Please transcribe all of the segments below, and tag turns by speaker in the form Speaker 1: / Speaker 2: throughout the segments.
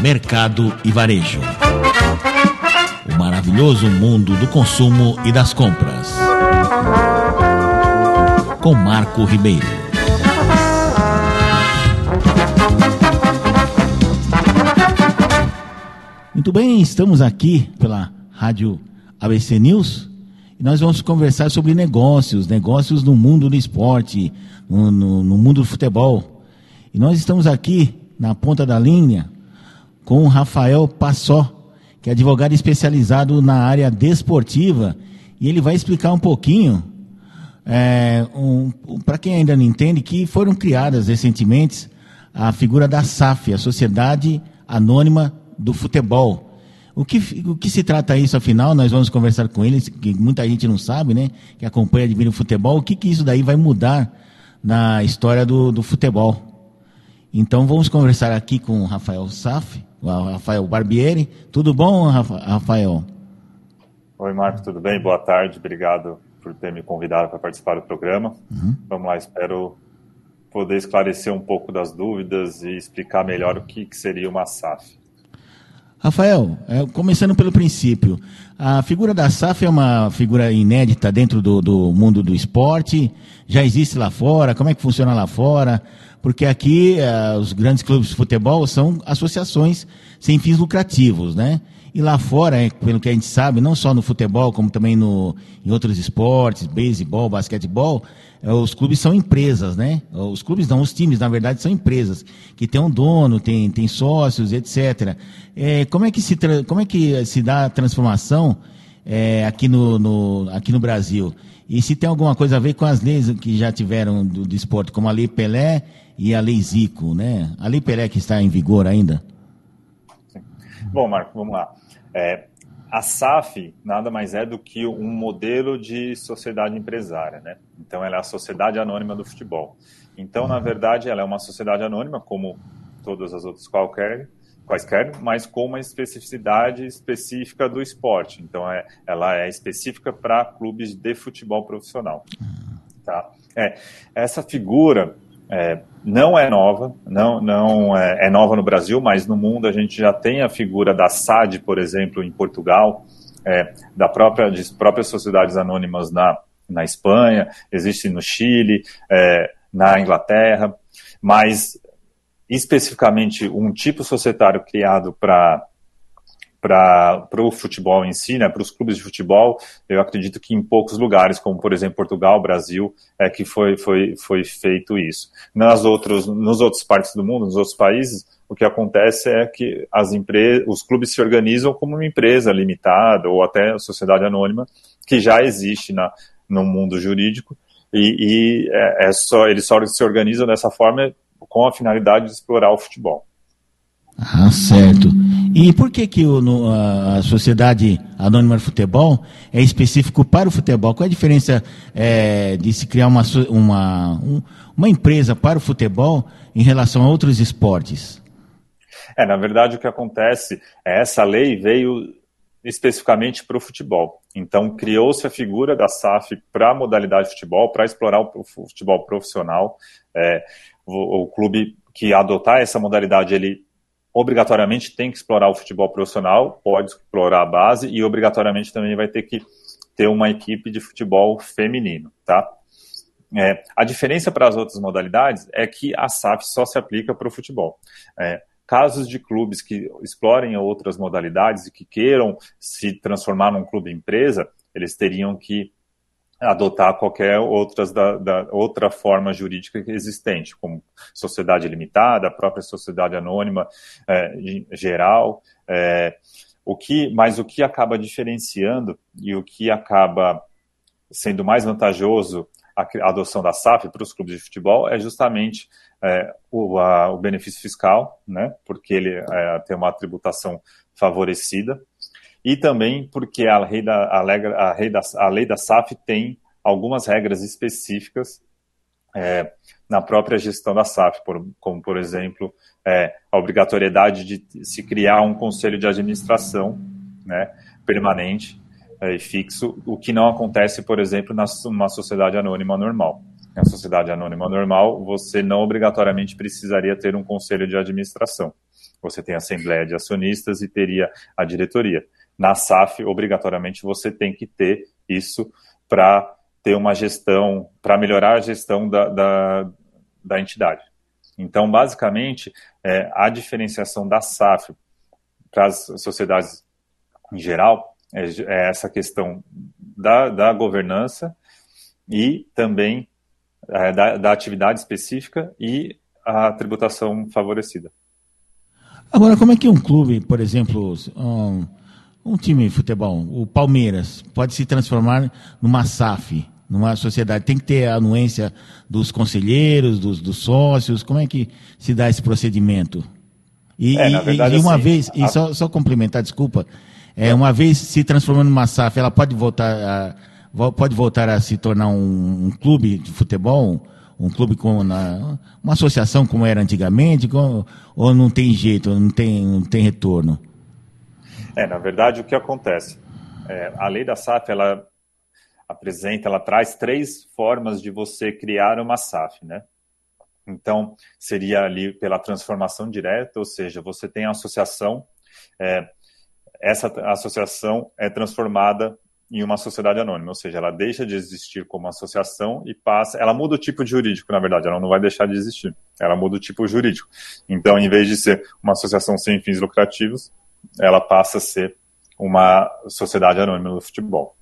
Speaker 1: Mercado e Varejo. O maravilhoso mundo do consumo e das compras. Com Marco Ribeiro. Muito bem, estamos aqui pela Rádio ABC News e nós vamos conversar sobre negócios, negócios no mundo do esporte, no, no, no mundo do futebol. E nós estamos aqui na ponta da linha com o Rafael Passó, que é advogado especializado na área desportiva, e ele vai explicar um pouquinho, é, um, para quem ainda não entende, que foram criadas recentemente a figura da SAF, a Sociedade Anônima do Futebol. O que, o que se trata isso, afinal? Nós vamos conversar com eles, que muita gente não sabe, né? Que acompanha Divino Futebol. O que, que isso daí vai mudar na história do, do futebol? Então vamos conversar aqui com o Rafael Saf, o Rafael Barbieri. Tudo bom, Rafael?
Speaker 2: Oi, Marco, tudo bem? Boa tarde, obrigado por ter me convidado para participar do programa. Uhum. Vamos lá, espero poder esclarecer um pouco das dúvidas e explicar melhor o que, que seria uma SAF.
Speaker 1: Rafael, é, começando pelo princípio, a figura da SAF é uma figura inédita dentro do, do, mundo do esporte, já existe lá fora, como é que funciona lá fora? Porque aqui é, os grandes clubes de futebol são associações sem fins lucrativos, né? E lá fora, pelo que a gente sabe, não só no futebol, como também no, em outros esportes, beisebol, basquetebol, é, os clubes são empresas, né? Os clubes não, os times, na verdade, são empresas, que tem um dono, tem, tem sócios, etc. É, como, é que se, como é que se dá a transformação é, aqui, no, no, aqui no Brasil? E se tem alguma coisa a ver com as leis que já tiveram do, do esporte, como a Lei Pelé e a Lei Zico, né? A Lei Pelé que está em vigor ainda?
Speaker 2: Bom, Marco, vamos lá. É, a SAF nada mais é do que um modelo de sociedade empresária, né? Então, ela é a Sociedade Anônima do Futebol. Então, na verdade, ela é uma sociedade anônima, como todas as outras qualquer, quaisquer, mas com uma especificidade específica do esporte. Então, é, ela é específica para clubes de futebol profissional. Tá? É, essa figura é, não é nova, não, não é, é, nova no Brasil, mas no mundo a gente já tem a figura da SAD, por exemplo, em Portugal, é, da própria, de próprias sociedades anônimas na, na Espanha, existe no Chile, é, na Inglaterra, mas especificamente um tipo societário criado para para o futebol em si, né, para os clubes de futebol, eu acredito que em poucos lugares, como por exemplo Portugal, Brasil, é que foi, foi, foi feito isso. Nas outros, nos outros partes do mundo, nos outros países, o que acontece é que as empresas, os clubes se organizam como uma empresa limitada ou até sociedade anônima que já existe na, no mundo jurídico e, e é, é só eles só se organizam dessa forma com a finalidade de explorar o futebol.
Speaker 1: Ah, certo. E por que, que o, no, a Sociedade Anônima de Futebol é específico para o futebol? Qual é a diferença é, de se criar uma, uma, um, uma empresa para o futebol em relação a outros esportes?
Speaker 2: É, na verdade, o que acontece é essa lei veio especificamente para o futebol. Então, criou-se a figura da SAF para a modalidade de futebol, para explorar o futebol profissional. É, o, o clube que adotar essa modalidade, ele obrigatoriamente tem que explorar o futebol profissional, pode explorar a base e obrigatoriamente também vai ter que ter uma equipe de futebol feminino, tá? É, a diferença para as outras modalidades é que a SAF só se aplica para o futebol. É, casos de clubes que explorem outras modalidades e que queiram se transformar num clube empresa, eles teriam que adotar qualquer outras da, da, outra forma jurídica existente, como sociedade limitada, a própria sociedade anônima é, geral. É, o que, mas o que acaba diferenciando e o que acaba sendo mais vantajoso a, adoção da SAF para os clubes de futebol é justamente é, o, a, o, benefício fiscal, né, porque ele é, tem uma tributação favorecida e também porque a lei da, a, a, lei da, a lei da SAF tem algumas regras específicas é, na própria gestão da SAF, por, como, por exemplo, é, a obrigatoriedade de se criar um conselho de administração né, permanente é, e fixo, o que não acontece, por exemplo, numa sociedade anônima normal. Na sociedade anônima normal, você não obrigatoriamente precisaria ter um conselho de administração. Você tem a assembleia de acionistas e teria a diretoria. Na SAF, obrigatoriamente, você tem que ter isso para ter uma gestão, para melhorar a gestão da, da, da entidade. Então, basicamente, é, a diferenciação da SAF para as sociedades em geral é, é essa questão da, da governança e também é, da, da atividade específica e a tributação favorecida.
Speaker 1: Agora, como é que um clube, por exemplo, um, um time de futebol, o Palmeiras, pode se transformar numa SAF, numa sociedade? Tem que ter a anuência dos conselheiros, dos, dos sócios, como é que se dá esse procedimento? E, é, verdade, e uma assim, vez, a... e só, só complementar, desculpa, é, uma vez se transformando numa SAF, ela pode voltar a, pode voltar a se tornar um, um clube de futebol? um clube com na, uma associação como era antigamente, com, ou não tem jeito, não tem, não tem retorno?
Speaker 2: É, na verdade, o que acontece? É, a lei da SAF, ela apresenta, ela traz três formas de você criar uma SAF, né? Então, seria ali pela transformação direta, ou seja, você tem a associação, é, essa associação é transformada em uma sociedade anônima, ou seja, ela deixa de existir como associação e passa, ela muda o tipo jurídico, na verdade, ela não vai deixar de existir, ela muda o tipo jurídico. Então, em vez de ser uma associação sem fins lucrativos, ela passa a ser uma sociedade anônima do futebol.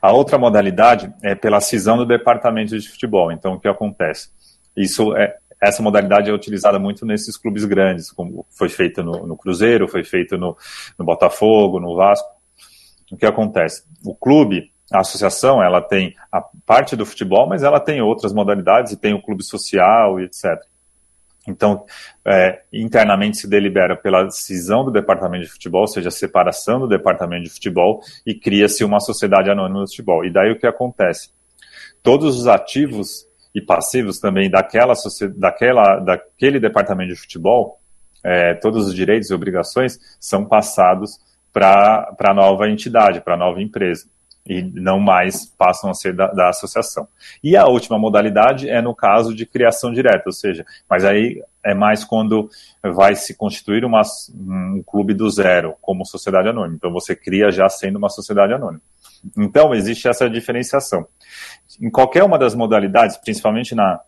Speaker 2: A outra modalidade é pela cisão do departamento de futebol. Então, o que acontece? Isso é, essa modalidade é utilizada muito nesses clubes grandes, como foi feito no, no Cruzeiro, foi feito no, no Botafogo, no Vasco o que acontece? O clube, a associação, ela tem a parte do futebol, mas ela tem outras modalidades e tem o clube social e etc. Então, é, internamente se delibera pela cisão do departamento de futebol, ou seja, a separação do departamento de futebol, e cria-se uma sociedade anônima de futebol. E daí o que acontece? Todos os ativos e passivos também daquela, daquela, daquele departamento de futebol, é, todos os direitos e obrigações são passados para a nova entidade, para a nova empresa. E não mais passam a ser da, da, associação. E a última modalidade é no caso de criação direta, ou seja, mas aí é mais quando vai se constituir uma, um clube do zero, como sociedade anônima. Então você cria já sendo uma sociedade anônima. Então existe essa diferenciação. Em qualquer uma das modalidades, principalmente na,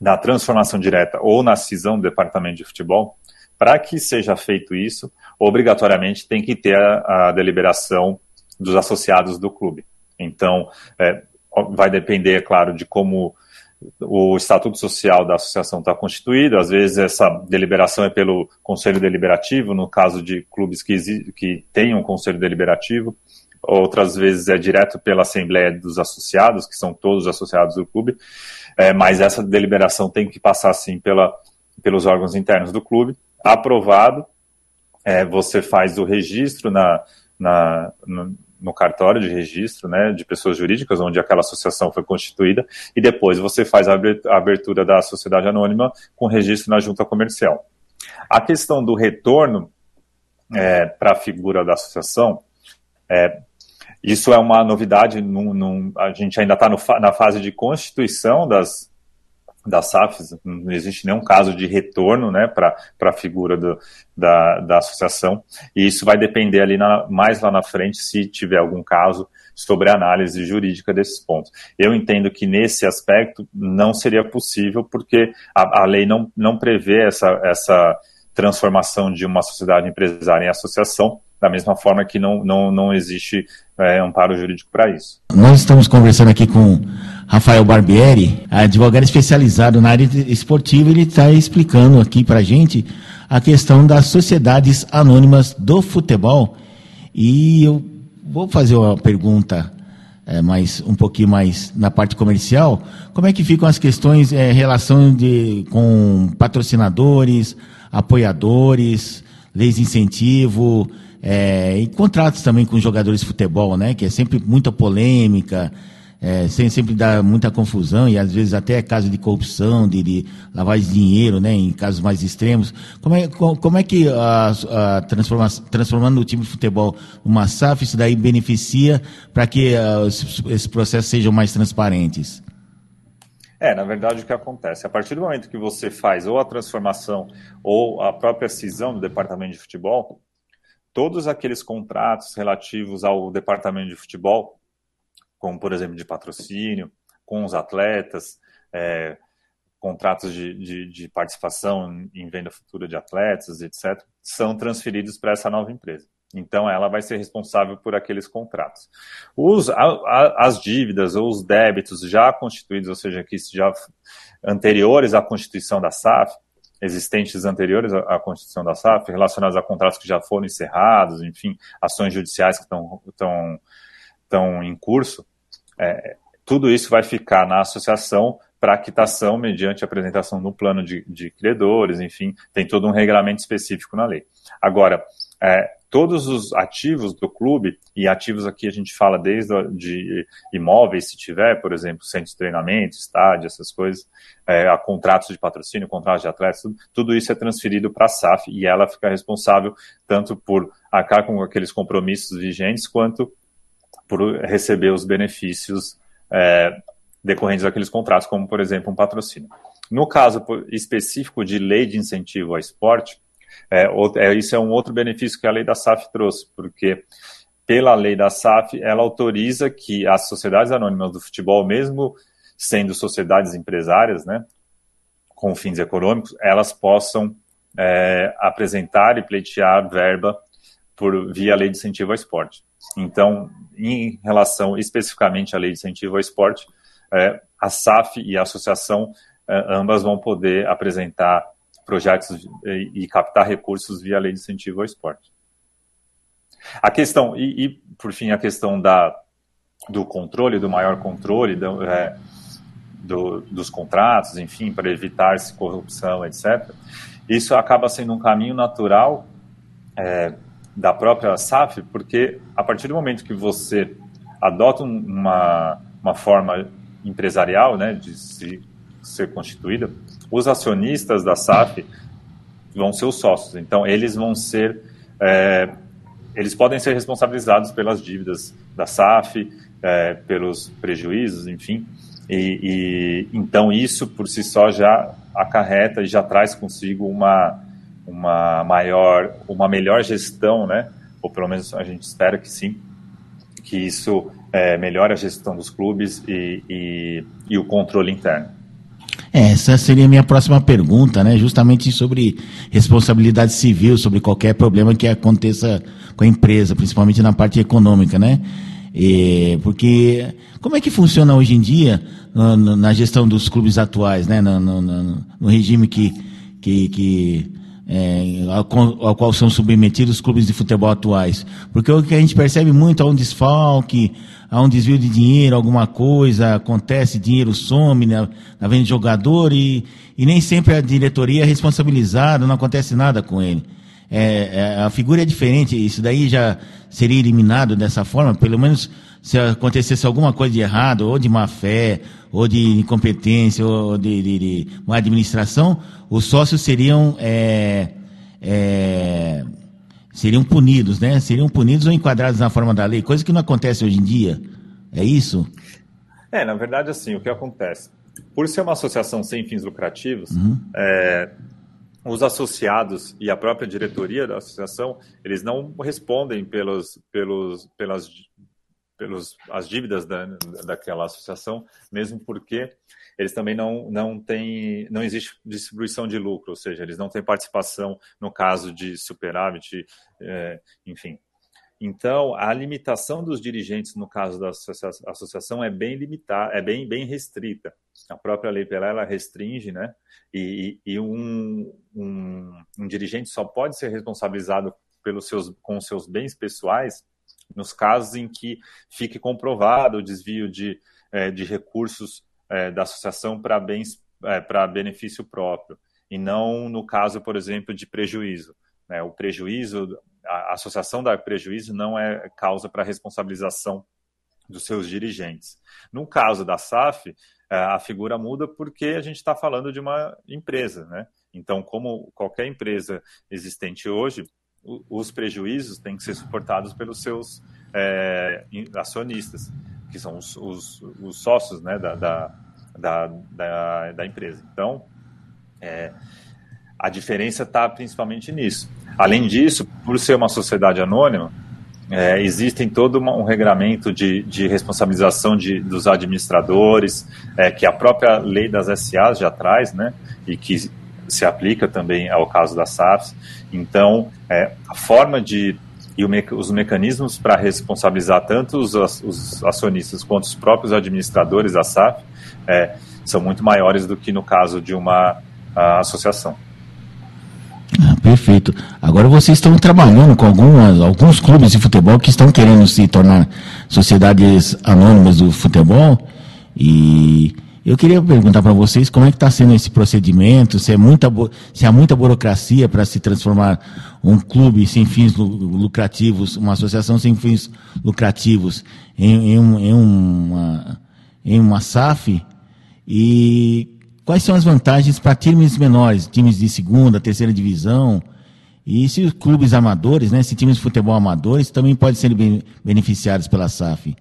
Speaker 2: na transformação direta ou na cisão do departamento de futebol, para que seja feito isso, obrigatoriamente tem que ter a, a deliberação dos associados do clube. Então, é, vai depender, é claro, de como o estatuto social da associação está constituído. Às vezes essa deliberação é pelo conselho deliberativo, no caso de clubes que, que têm um conselho deliberativo. Outras vezes é direto pela assembleia dos associados, que são todos os associados do clube. É, mas essa deliberação tem que passar, sim, pela, pelos órgãos internos do clube. Aprovado, é, você faz o registro na, na, no, cartório de registro né, de pessoas jurídicas, onde aquela associação foi constituída, e depois você faz a abertura da sociedade anônima com registro na junta comercial. A questão do retorno é, para a figura da associação, é, isso é uma novidade, num, num, a gente ainda está na fase de constituição das, das SAFs, não existe nenhum caso de retorno né, para a figura do, da, da associação, e isso vai depender ali na, mais lá na frente se tiver algum caso sobre a análise jurídica desses pontos. Eu entendo que nesse aspecto não seria possível, porque a, a lei não, não prevê essa, essa transformação de uma sociedade empresária em associação, da mesma forma que não, não, não existe é, amparo jurídico para isso.
Speaker 1: Nós estamos conversando aqui com Rafael Barbieri, advogado especializado na área esportiva, ele está explicando aqui para a gente a questão das sociedades anônimas do futebol. E eu vou fazer uma pergunta é, mais, um pouquinho mais na parte comercial. Como é que ficam as questões é, relação de, com patrocinadores, apoiadores, leis de incentivo, é, e contratos também com jogadores de futebol, né? Que é sempre muita polêmica, é, sempre dá muita confusão e às vezes até é caso de corrupção, de, de dinheiro, né? Em casos mais extremos. Como é, como é que a, a transforma, transformando o time de futebol numa SAF, isso daí beneficia para que uh, esses processos sejam mais transparentes?
Speaker 2: É, na verdade, o que acontece? A partir do momento que você faz ou a transformação ou a própria cisão do departamento de futebol, todos aqueles contratos relativos ao departamento de futebol, como, por exemplo, de patrocínio, com os atletas, é, contratos de, de, de, participação em venda futura de atletas, etc., são transferidos para essa nova empresa. Então, ela vai ser responsável por aqueles contratos. Os, a, a, as dívidas ou os débitos já constituídos, ou seja, que já anteriores à constituição da SAF, existentes anteriores à constituição da SAF, relacionados a contratos que já foram encerrados, enfim, ações judiciais que estão, estão, em curso, é, tudo isso vai ficar na associação para quitação mediante apresentação de um plano de, de credores, enfim, tem todo um regulamento específico na lei. Agora, é, todos os ativos do clube, e ativos aqui a gente fala desde de imóveis, se tiver, por exemplo, centro de treinamento, estádio, essas coisas, é, contratos de patrocínio, contratos de atletas, tudo, tudo isso é transferido para a SAF e ela fica responsável tanto por arcar com aqueles compromissos vigentes, quanto por receber os benefícios é, decorrentes daqueles contratos, como, por exemplo, um patrocínio. No caso específico de lei de incentivo ao esporte, é, é, isso é um outro benefício que a lei da SAF trouxe, porque pela lei da SAF, ela autoriza que as sociedades anônimas do futebol, mesmo sendo sociedades empresárias, né, com fins econômicos, elas possam é, apresentar e pleitear verba por via lei de incentivo ao esporte. Então, em relação especificamente à lei de incentivo ao esporte, é, a SAF e a associação é, ambas vão poder apresentar projetos e, e, captar recursos via lei de incentivo ao esporte. A questão, e, e por fim, a questão da, do controle, do maior controle do, é, do, dos contratos, enfim, para evitar corrupção, etc. Isso acaba sendo um caminho natural é, da própria SAF, porque a partir do momento que você adota uma, uma forma empresarial né, de se, ser constituída, os acionistas da SAF vão ser os sócios. Então, eles vão ser. É, eles podem ser responsabilizados pelas dívidas da SAF, é, pelos prejuízos, enfim. E, e, então isso por si só já acarreta e já traz consigo uma uma maior, uma melhor gestão, né? Ou pelo menos a gente espera que sim, que isso é, melhore a gestão dos clubes e, e, e o controle interno.
Speaker 1: É, essa seria a minha próxima pergunta, né? Justamente sobre responsabilidade civil, sobre qualquer problema que aconteça com a empresa, principalmente na parte econômica, né? E, porque como é que funciona hoje em dia no, na gestão dos clubes atuais, né? No, no, no regime que, que, que é, ao, ao, qual são submetidos os clubes de futebol atuais. Porque o que a gente percebe muito é um desfalque, há um desvio de dinheiro, alguma coisa, acontece, dinheiro some na, na venda de jogador e, e nem sempre a diretoria é responsabilizada, não acontece nada com ele. É, é, a figura é diferente, isso daí já seria eliminado dessa forma, pelo menos se acontecesse alguma coisa de errado, ou de má fé, ou de incompetência, ou de, de, de uma administração, os sócios seriam é, é, seriam punidos, né? Seriam punidos ou enquadrados na forma da lei, coisa que não acontece hoje em dia. É isso?
Speaker 2: É, na verdade, assim, o que acontece? Por ser uma associação sem fins lucrativos, uhum. é, os associados e a própria diretoria da associação, eles não respondem pelos, pelos, pelas pelos as dívidas da, daquela associação, mesmo porque eles também não, não têm, não existe distribuição de lucro, ou seja, eles não têm participação no caso de superávit, é, enfim. Então, a limitação dos dirigentes no caso da associação é bem limitada, é bem, bem restrita. A própria lei Pelé, ela restringe, né? E, e um, um, um dirigente só pode ser responsabilizado pelos seus, com seus bens pessoais nos casos em que fique comprovado o desvio de, é, de recursos é, da associação para bens é, para benefício próprio e não no caso, por exemplo, de prejuízo. Né? O prejuízo, a associação da prejuízo não é causa para responsabilização dos seus dirigentes. No caso da SAF, a figura muda porque a gente está falando de uma empresa, né? Então, como qualquer empresa existente hoje, os prejuízos têm que ser suportados pelos seus é, acionistas, que são os, os, os sócios né, da, da, da, da, empresa. Então, é, a diferença está principalmente nisso. Além disso, por ser uma sociedade anônima, é, existem todo uma, um regramento de, de responsabilização de, dos administradores, é, que a própria lei das SAs já traz, né, e que se aplica também ao caso da SAFs. Então, é, a forma de e os mecanismos para responsabilizar tanto os, os, acionistas quanto os próprios administradores da SAF é, são muito maiores do que no caso de uma associação.
Speaker 1: Ah, perfeito. Agora vocês estão trabalhando com algumas, alguns clubes de futebol que estão querendo se tornar sociedades anônimas do futebol e eu queria perguntar para vocês como é que está sendo esse procedimento, se, é muita, se há muita burocracia para se transformar um clube sem fins lucrativos, uma associação sem fins lucrativos em, em, um, em, uma, em uma SAF, e quais são as vantagens para times menores, times de segunda, terceira divisão, e se os clubes amadores, né, se times de futebol amadores também podem ser beneficiados pela SAF?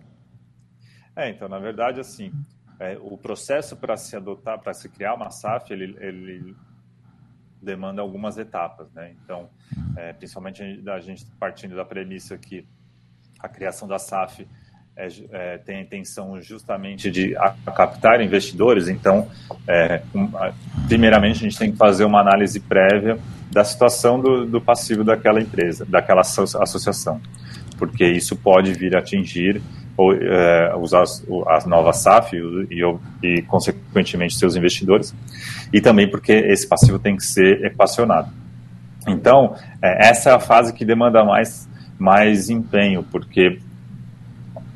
Speaker 2: É, então, na verdade, assim, é, o processo para se adotar, para se criar uma SAF, ele, ele demanda algumas etapas, né? Então, é, principalmente a gente partindo da premissa que a criação da SAF é, é, tem a intenção justamente de captar investidores. Então, é, um, primeiramente, a gente tem que fazer uma análise prévia da situação do, do passivo daquela empresa, daquela associação, porque isso pode vir a atingir ou, é, usar as novas SAF e, e, consequentemente, seus investidores, e também porque esse passivo tem que ser equacionado. Então, é, essa é a fase que demanda mais, mais empenho, porque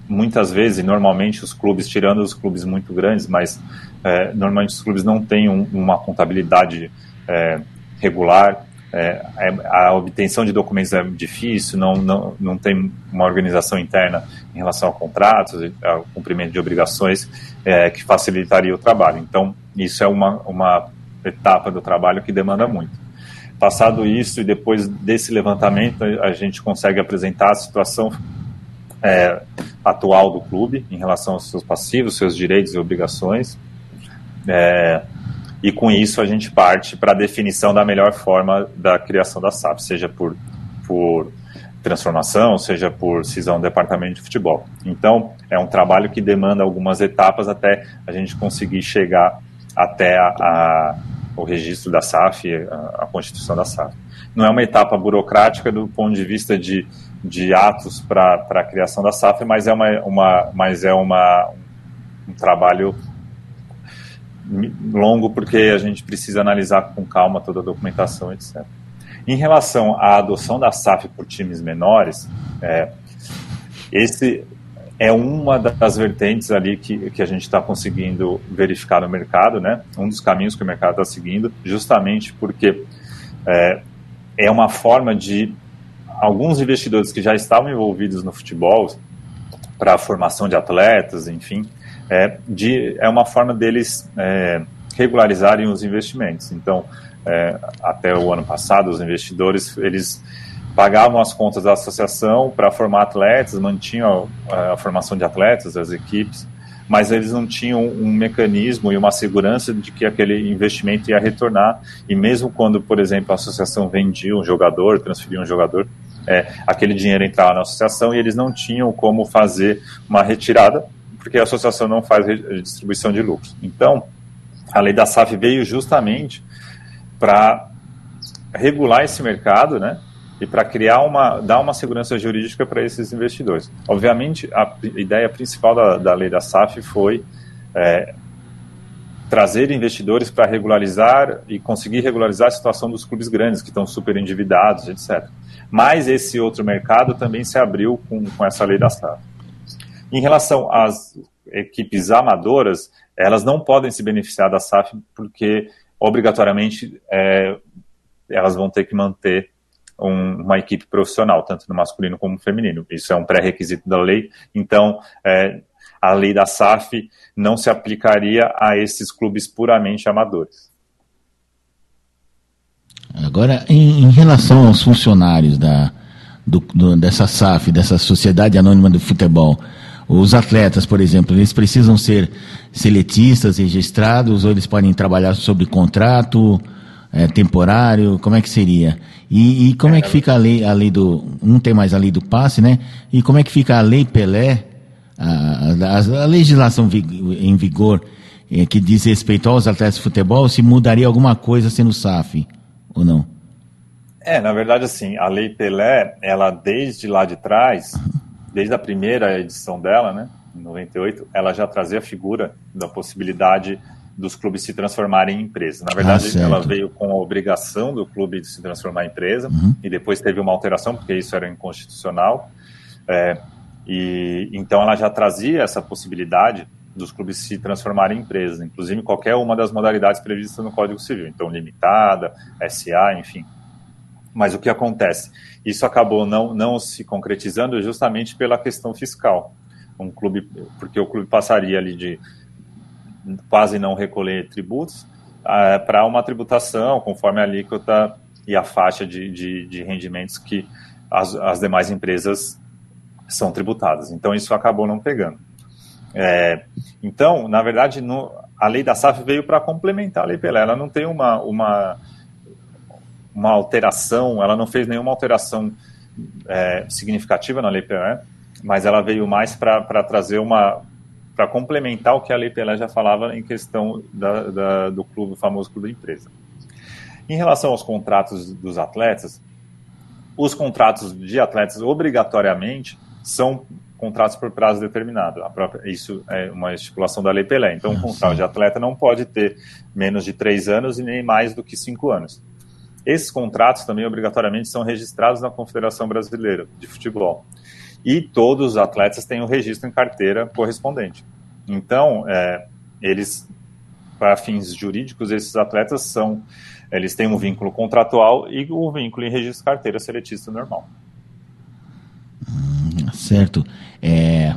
Speaker 2: muitas vezes, normalmente os clubes, tirando os clubes muito grandes, mas é, normalmente os clubes não têm um, uma contabilidade é, regular, é, é, a obtenção de documentos é difícil, não, não, não tem uma organização interna em relação a contratos, ao cumprimento de obrigações é, que facilitaria o trabalho. Então, isso é uma, uma etapa do trabalho que demanda muito. Passado isso e depois desse levantamento, a gente consegue apresentar a situação é, atual do clube em relação aos seus passivos, seus direitos e obrigações. É, e com isso a gente parte para a definição da melhor forma da criação da SAP, seja por, por transformação, seja por cisão do departamento de futebol. Então, é um trabalho que demanda algumas etapas até a gente conseguir chegar até a, a, o registro da SAF, a, a, constituição da SAF. Não é uma etapa burocrática do ponto de vista de, de atos para a criação da SAF, mas é, uma, uma, mas é uma, um trabalho longo porque a gente precisa analisar com calma toda a documentação, etc. Em relação à adoção da SAF por times menores, é, esse é uma das vertentes ali que, que a gente está conseguindo verificar no mercado, né? Um dos caminhos que o mercado está seguindo, justamente porque é, é uma forma de alguns investidores que já estavam envolvidos no futebol para a formação de atletas, enfim, é, de, é uma forma deles é, regularizarem os investimentos. Então, é, até o ano passado, os investidores eles pagavam as contas da associação para formar atletas, mantinham a, a, formação de atletas, as equipes, mas eles não tinham um mecanismo e uma segurança de que aquele investimento ia retornar. E mesmo quando, por exemplo, a associação vendia um jogador, transferia um jogador, é, aquele dinheiro entrava na associação e eles não tinham como fazer uma retirada porque a associação não faz distribuição de lucros. Então, a lei da SAF veio justamente para regular esse mercado, né? E para criar uma, dar uma segurança jurídica para esses investidores. Obviamente, a ideia principal da, da lei da SAF foi é, trazer investidores para regularizar e conseguir regularizar a situação dos clubes grandes, que estão super endividados, etc. Mas esse outro mercado também se abriu com, com essa lei da SAF. Em relação às equipes amadoras, elas não podem se beneficiar da SAF porque, obrigatoriamente, é, elas vão ter que manter um, uma equipe profissional, tanto no masculino como no feminino. Isso é um pré-requisito da lei. Então, é, a lei da SAF não se aplicaria a esses clubes puramente amadores.
Speaker 1: Agora, em, em relação aos funcionários da, do, do, dessa SAF, dessa Sociedade Anônima do Futebol, os atletas, por exemplo, eles precisam ser seletistas, registrados, ou eles podem trabalhar sobre contrato é, temporário? Como é que seria? E, e como é, é que fica a lei, a lei do. Não tem mais a lei do passe, né? E como é que fica a lei Pelé, a, a, a legislação em vigor é, que diz respeito aos atletas de futebol, se mudaria alguma coisa sendo SAF ou não?
Speaker 2: É, na verdade, assim, a Lei Pelé, ela desde lá de trás, desde a primeira edição dela, né, em 98, ela já trazia a figura da possibilidade dos clubes se transformarem em empresa. Na verdade, ah, ela veio com a obrigação do clube de se transformar em empresa, uhum. e depois teve uma alteração, porque isso era inconstitucional. É, e então ela já trazia essa possibilidade dos clubes se transformarem em empresas, inclusive qualquer uma das modalidades previstas no Código Civil, então limitada, SA, enfim. Mas o que acontece? Isso acabou não, não se concretizando justamente pela questão fiscal. Um clube, porque o clube passaria ali de quase não recolher tributos uh, para uma tributação conforme a alíquota e a faixa de, de, de rendimentos que as, as, demais empresas são tributadas. Então isso acabou não pegando. É, então, na verdade, no, a lei da SAF veio para complementar a lei Pelé. Ela não tem uma, uma uma alteração, ela não fez nenhuma alteração é, significativa na Lei Pelé, mas ela veio mais para trazer uma para complementar o que a Lei Pelé já falava em questão da, da, do clube, famoso clube de empresa. Em relação aos contratos dos atletas, os contratos de atletas obrigatoriamente são contratos por prazo determinado. Própria, isso é uma estipulação da Lei Pelé. Então, um contrato de atleta não pode ter menos de três anos e nem mais do que cinco anos. Esses contratos também obrigatoriamente são registrados na Confederação Brasileira de Futebol. E todos os atletas têm o um registro em carteira correspondente. Então, é, eles, para fins jurídicos, esses atletas são, eles têm um vínculo contratual e o um vínculo em registro carteira seletista normal.
Speaker 1: Hum, certo. É,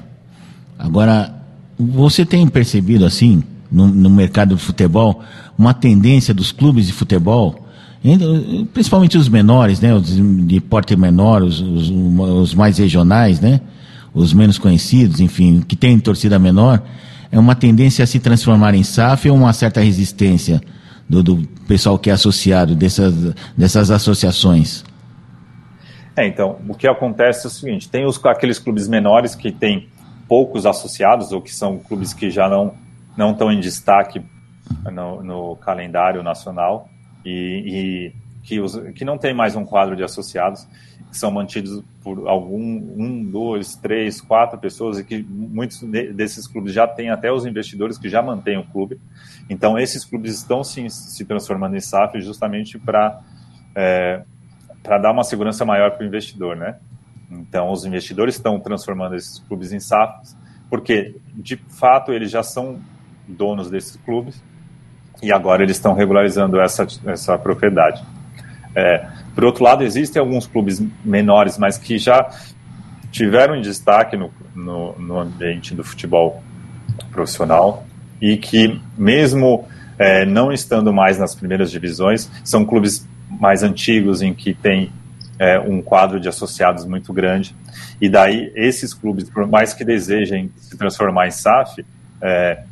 Speaker 1: agora, você tem percebido assim, no, no mercado de futebol, uma tendência dos clubes de futebol principalmente os menores, né, os de porte menor, os, os, os, mais regionais, né, os menos conhecidos, enfim, que têm torcida menor, é uma tendência a se transformar em SAF ou uma certa resistência do, do pessoal que é associado dessas, dessas associações?
Speaker 2: É, então, o que acontece é o seguinte, tem os, aqueles clubes menores que têm poucos associados ou que são clubes que já não, não estão em destaque no, no calendário nacional, e, e que, os, que não tem mais um quadro de associados, que são mantidos por algum, um, dois, três, quatro pessoas, e que muitos desses clubes já têm até os investidores que já mantêm o clube. Então, esses clubes estão se, se transformando em SAF justamente para é, para dar uma segurança maior para o investidor, né? Então, os investidores estão transformando esses clubes em SAFs, porque, de fato, eles já são donos desses clubes, e agora eles estão regularizando essa, essa propriedade. É, por outro lado, existem alguns clubes menores, mas que já tiveram destaque no, no, no ambiente do futebol profissional e que, mesmo é, não estando mais nas primeiras divisões, são clubes mais antigos em que tem é, um quadro de associados muito grande. E daí, esses clubes, por mais que desejem se transformar em SAF, é,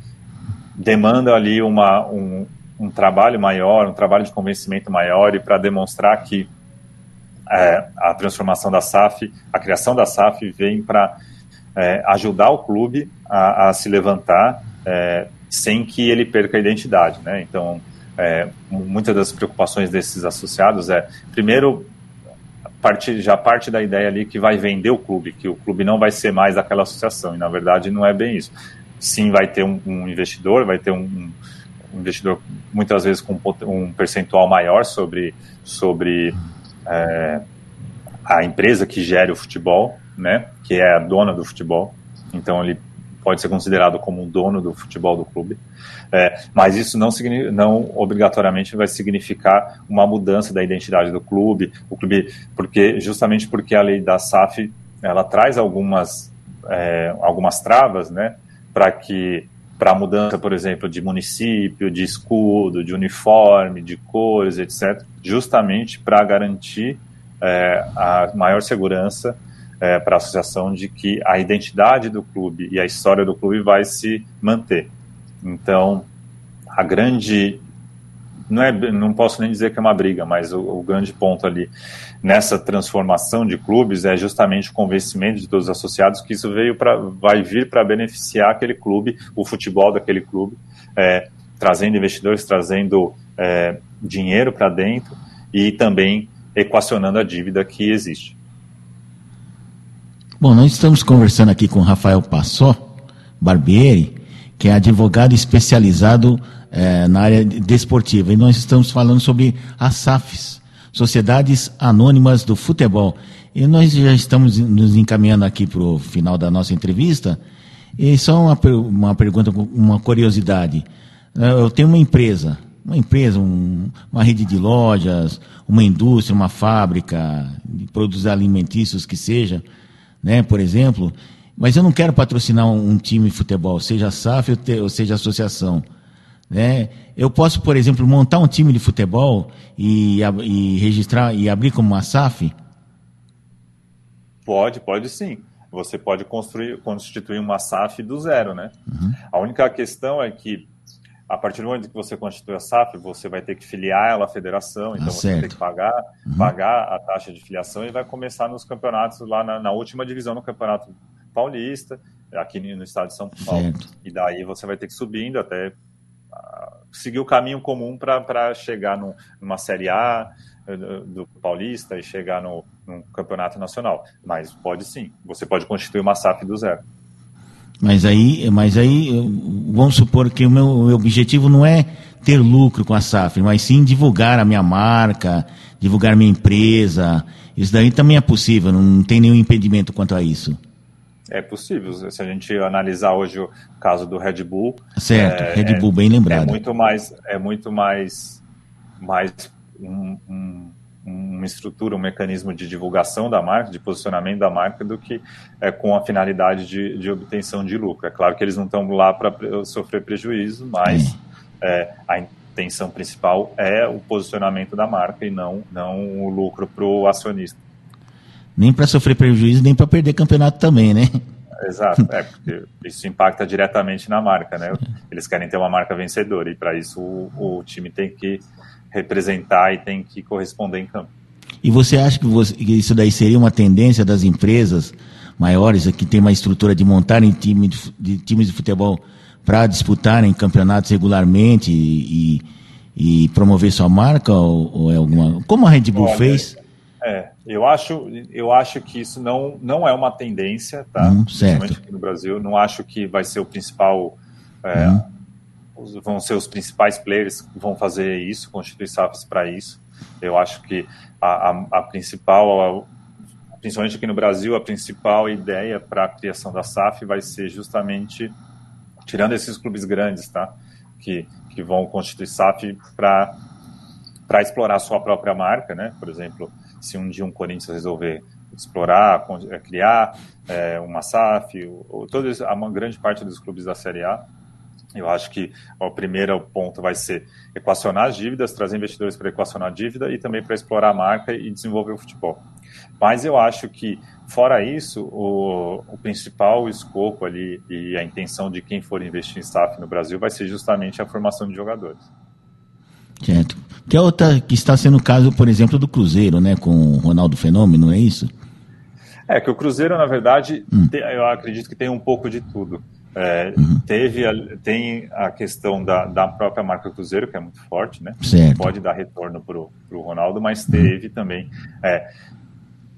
Speaker 2: demanda ali uma, um, um trabalho maior, um trabalho de convencimento maior e para demonstrar que é, a transformação da SAF, a criação da SAF vem para é, ajudar o clube a, a se levantar é, sem que ele perca a identidade, né? Então, é, muitas das preocupações desses associados é, primeiro, parte, já parte da ideia ali que vai vender o clube, que o clube não vai ser mais aquela associação, e na verdade não é bem isso sim vai ter um, um investidor, vai ter um, um, investidor muitas vezes com um percentual maior sobre, sobre é, a empresa que gere o futebol, né, que é a dona do futebol. Então ele pode ser considerado como um dono do futebol do clube. É, mas isso não, não obrigatoriamente vai significar uma mudança da identidade do clube, o clube, porque justamente porque a lei da SAF ela traz algumas é, algumas travas, né, para que para a mudança, por exemplo, de município, de escudo, de uniforme, de cores, etc., justamente para garantir é, a maior segurança é, para a associação de que a identidade do clube e a história do clube vai se manter. Então, a grande não, é, não posso nem dizer que é uma briga, mas o, o grande ponto ali nessa transformação de clubes é justamente o convencimento de todos os associados que isso veio para vai vir para beneficiar aquele clube, o futebol daquele clube, é, trazendo investidores, trazendo é, dinheiro para dentro e também equacionando a dívida que existe.
Speaker 1: Bom, nós estamos conversando aqui com Rafael Passó Barbieri, que é advogado especializado é, na área desportiva. E nós estamos falando sobre as SAFs, Sociedades Anônimas do Futebol. E nós já estamos nos encaminhando aqui para o final da nossa entrevista. E só uma, uma pergunta, uma curiosidade. É, eu tenho uma empresa, uma empresa, um, uma rede de lojas, uma indústria, uma fábrica de produtos alimentícios que seja, né, por exemplo, mas eu não quero patrocinar um, um time de futebol, seja SAF ou, seja associação. Né? Eu posso, por exemplo, montar um time de futebol e, e registrar e abrir como uma SAF?
Speaker 2: Pode, pode sim. Você pode construir, constituir uma SAF do zero, né? Uhum. A única questão é que a partir do momento que você constitui a SAF, você vai ter que filiar ela à federação, então ah, você vai ter que pagar, uhum. pagar a taxa de filiação e vai começar nos campeonatos lá na, na última divisão no Campeonato Paulista, aqui no estado de São Paulo. Certo. E daí você vai ter que subindo até seguir o caminho comum para chegar no, numa Série A eh, do Paulista e chegar no, Campeonato Nacional. Mas pode sim, você pode constituir uma SAF do zero.
Speaker 1: Mas aí, mas aí vamos supor que o meu, meu objetivo não é ter lucro com a SAF, mas sim divulgar a minha marca, divulgar minha empresa. Isso daí também é possível, não tem nenhum impedimento quanto a isso.
Speaker 2: É possível. Se a gente analisar hoje o caso do Red Bull.
Speaker 1: Certo, é, Red Bull bem lembrado.
Speaker 2: É muito mais, é muito mais, mais um, um, uma estrutura, um mecanismo de divulgação da marca, de posicionamento da marca, do que é, com a finalidade de, de obtenção de lucro. É claro que eles não estão lá para sofrer prejuízo, mas é, a intenção principal é o posicionamento da marca e não, não o lucro para o acionista
Speaker 1: nem para sofrer prejuízo, nem para perder campeonato também, né?
Speaker 2: Exato, é, porque isso impacta diretamente na marca, né? Eles querem ter uma marca vencedora e para isso o, o, time tem que representar e tem que corresponder em campo.
Speaker 1: E você acha que, você, que isso daí seria uma tendência das empresas maiores que tem uma estrutura de montarem time de, de times de futebol para disputarem campeonatos regularmente e, e, e, promover sua marca ou, ou, é alguma como a Red Bull Olha, fez?
Speaker 2: É, eu acho, eu acho que isso não, não é uma tendência, tá? Hum,
Speaker 1: Principalmente
Speaker 2: aqui no Brasil. Não acho que vai ser o principal. É, hum. Vão ser os principais players que vão fazer isso, constituir SAFs para isso. Eu acho que a, a, a principal, a, principalmente aqui no Brasil, a principal ideia para a criação da SAF vai ser justamente tirando esses clubes grandes, tá? Que, que vão constituir SAF para explorar a sua própria marca, né? Por exemplo, se um dia um Corinthians resolver explorar, é, criar é, uma SAF, ou, todos, a grande parte dos clubes da Série A, eu acho que o primeiro ponto vai ser equacionar as dívidas, trazer investidores para equacionar a dívida e também para explorar a marca e desenvolver o futebol. Mas eu acho que, fora isso, o, o principal escopo ali e a intenção de quem for investir em SAF no Brasil vai ser justamente a formação de jogadores.
Speaker 1: Certo. Que é outra que está sendo o caso, por exemplo, do Cruzeiro, né? Com o Ronaldo Fenômeno, é isso?
Speaker 2: É, que o Cruzeiro, na verdade, hum. tem, eu acredito que tem um pouco de tudo. É, uhum. teve a, tem a questão da, da própria marca Cruzeiro, que é muito forte, né?
Speaker 1: Certo.
Speaker 2: Pode dar retorno para o Ronaldo, mas uhum. teve uhum. também. É,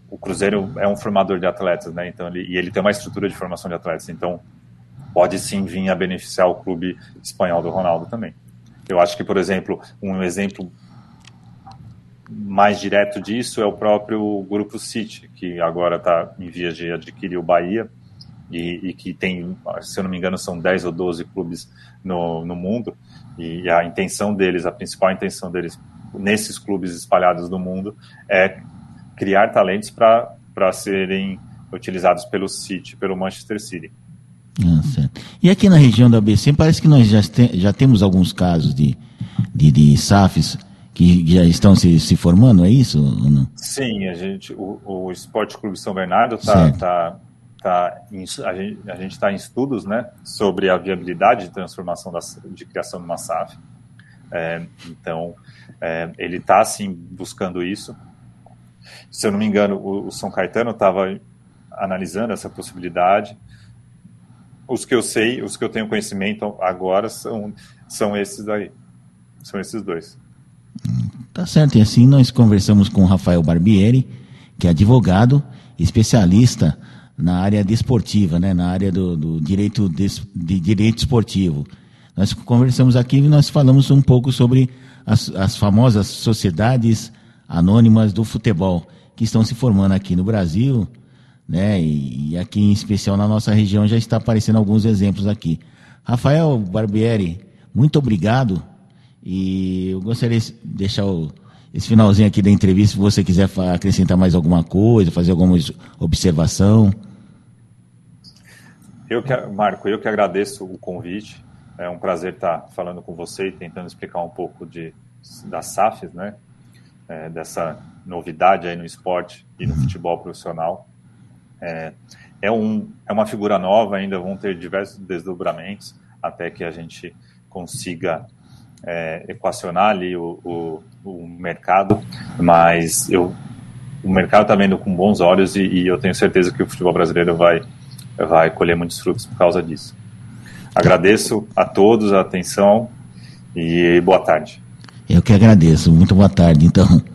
Speaker 2: o Cruzeiro é um formador de atletas, né? Então, ele, e ele tem uma estrutura de formação de atletas, então pode sim vir a beneficiar o clube espanhol do Ronaldo também. Eu acho que, por exemplo, um exemplo mais direto disso é o próprio Grupo City, que agora está em vias de adquirir o Bahia e, e, que tem, se eu não me engano, são 10 ou 12 clubes no, no mundo. E a intenção deles, a principal intenção deles nesses clubes espalhados no mundo é criar talentos para serem utilizados pelo City, pelo Manchester City.
Speaker 1: Ah, e aqui na região da ABC, parece que nós já, te, já temos alguns casos de, de, de SAFs que já estão se, se formando, é isso?
Speaker 2: Sim, a gente, o, o Esporte Clube São Bernardo está tá, tá a gente está em estudos, né, sobre a viabilidade de transformação da, de criação de uma SAF. É, então, é, ele está sim buscando isso. Se eu não me engano, o, o São Caetano estava analisando essa possibilidade. Os que eu sei, os que eu tenho conhecimento agora são, são esses aí. São esses dois.
Speaker 1: Tá certo, e assim nós conversamos com Rafael Barbieri, que é advogado, especialista na área desportiva, né, na área do, do direito de, de, direito esportivo. Nós conversamos aqui e nós falamos um pouco sobre as, as famosas sociedades anônimas do futebol que estão se formando aqui no Brasil, né, e, e aqui em especial na nossa região já está aparecendo alguns exemplos aqui. Rafael Barbieri, muito obrigado e eu gostaria de deixar o, esse finalzinho aqui da entrevista, se você quiser acrescentar mais alguma coisa, fazer alguma observação.
Speaker 2: Eu que, Marco, eu que agradeço o convite. É um prazer estar falando com você e tentando explicar um pouco de, das SAFs, né? É, dessa novidade aí no esporte e no futebol profissional. É, é, um, é uma figura nova, ainda vão ter diversos desdobramentos até que a gente consiga é, equacionar ali o, o, o, mercado, mas eu, o mercado está vendo com bons olhos e, e, eu tenho certeza que o futebol brasileiro vai, vai colher muitos frutos por causa disso. Agradeço a todos a atenção e boa tarde.
Speaker 1: Eu que agradeço. Muito boa tarde, então.